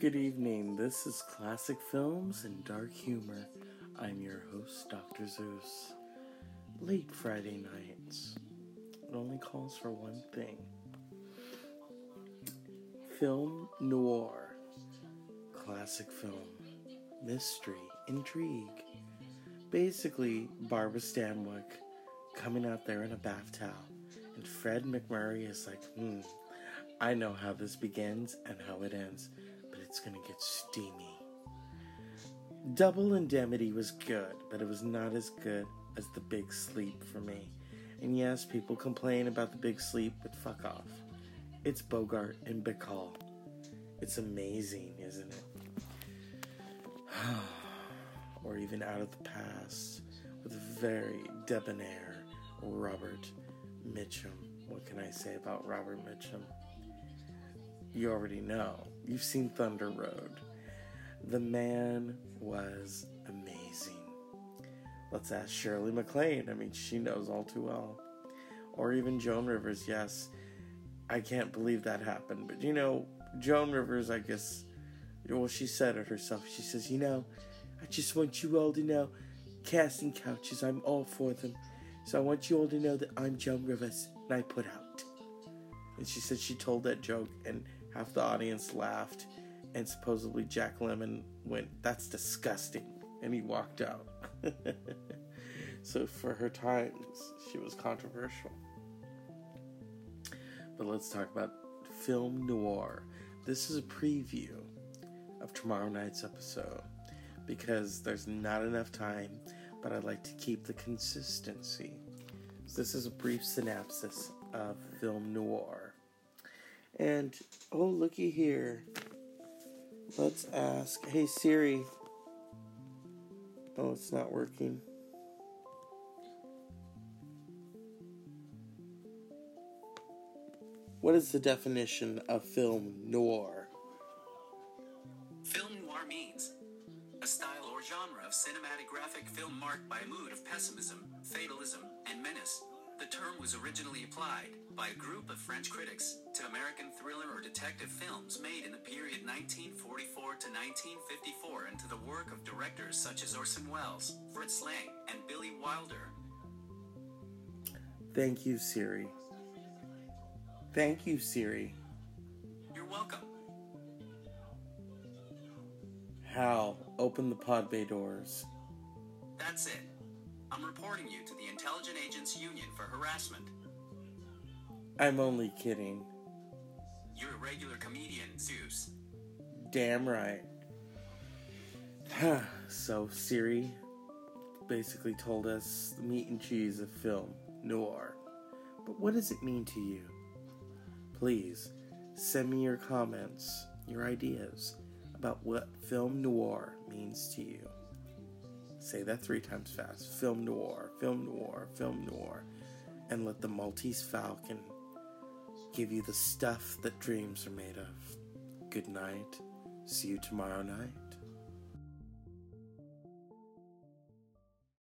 Good evening. This is Classic Films and Dark Humor. I'm your host, Dr. Zeus. Late Friday nights. It only calls for one thing film noir, classic film, mystery, intrigue. Basically, Barbara Stanwyck coming out there in a bath towel, and Fred MacMurray is like, hmm, I know how this begins and how it ends but it's gonna get steamy. Double Indemnity was good, but it was not as good as The Big Sleep for me. And yes, people complain about The Big Sleep, but fuck off. It's Bogart and Bacall. It's amazing, isn't it? or even Out of the Past with very debonair Robert Mitchum. What can I say about Robert Mitchum? You already know. You've seen Thunder Road. The man was amazing. Let's ask Shirley MacLaine. I mean, she knows all too well. Or even Joan Rivers. Yes, I can't believe that happened. But you know, Joan Rivers, I guess, well, she said it herself. She says, You know, I just want you all to know casting couches, I'm all for them. So I want you all to know that I'm Joan Rivers and I put out. And she said she told that joke and half the audience laughed, and supposedly Jack Lemmon went, That's disgusting. And he walked out. so for her times, she was controversial. But let's talk about film noir. This is a preview of tomorrow night's episode because there's not enough time, but I'd like to keep the consistency. So this is a brief synopsis of film noir. And oh, looky here. Let's ask. Hey Siri. Oh, it's not working. What is the definition of film noir? Film noir means a style or genre of cinematic graphic film marked by a mood of pessimism, fatalism, and menace the term was originally applied, by a group of French critics, to American thriller or detective films made in the period 1944 to 1954 and to the work of directors such as Orson Welles, Fritz Lang, and Billy Wilder. Thank you, Siri. Thank you, Siri. You're welcome. Hal, open the pod bay doors. That's it. I'm reporting you to the Intelligent Agents Union for harassment. I'm only kidding. You're a regular comedian, Zeus. Damn right. so, Siri basically told us the meat and cheese of film noir. But what does it mean to you? Please send me your comments, your ideas about what film noir means to you. Say that three times fast. Film noir, film noir, film noir. And let the Maltese Falcon give you the stuff that dreams are made of. Good night. See you tomorrow night.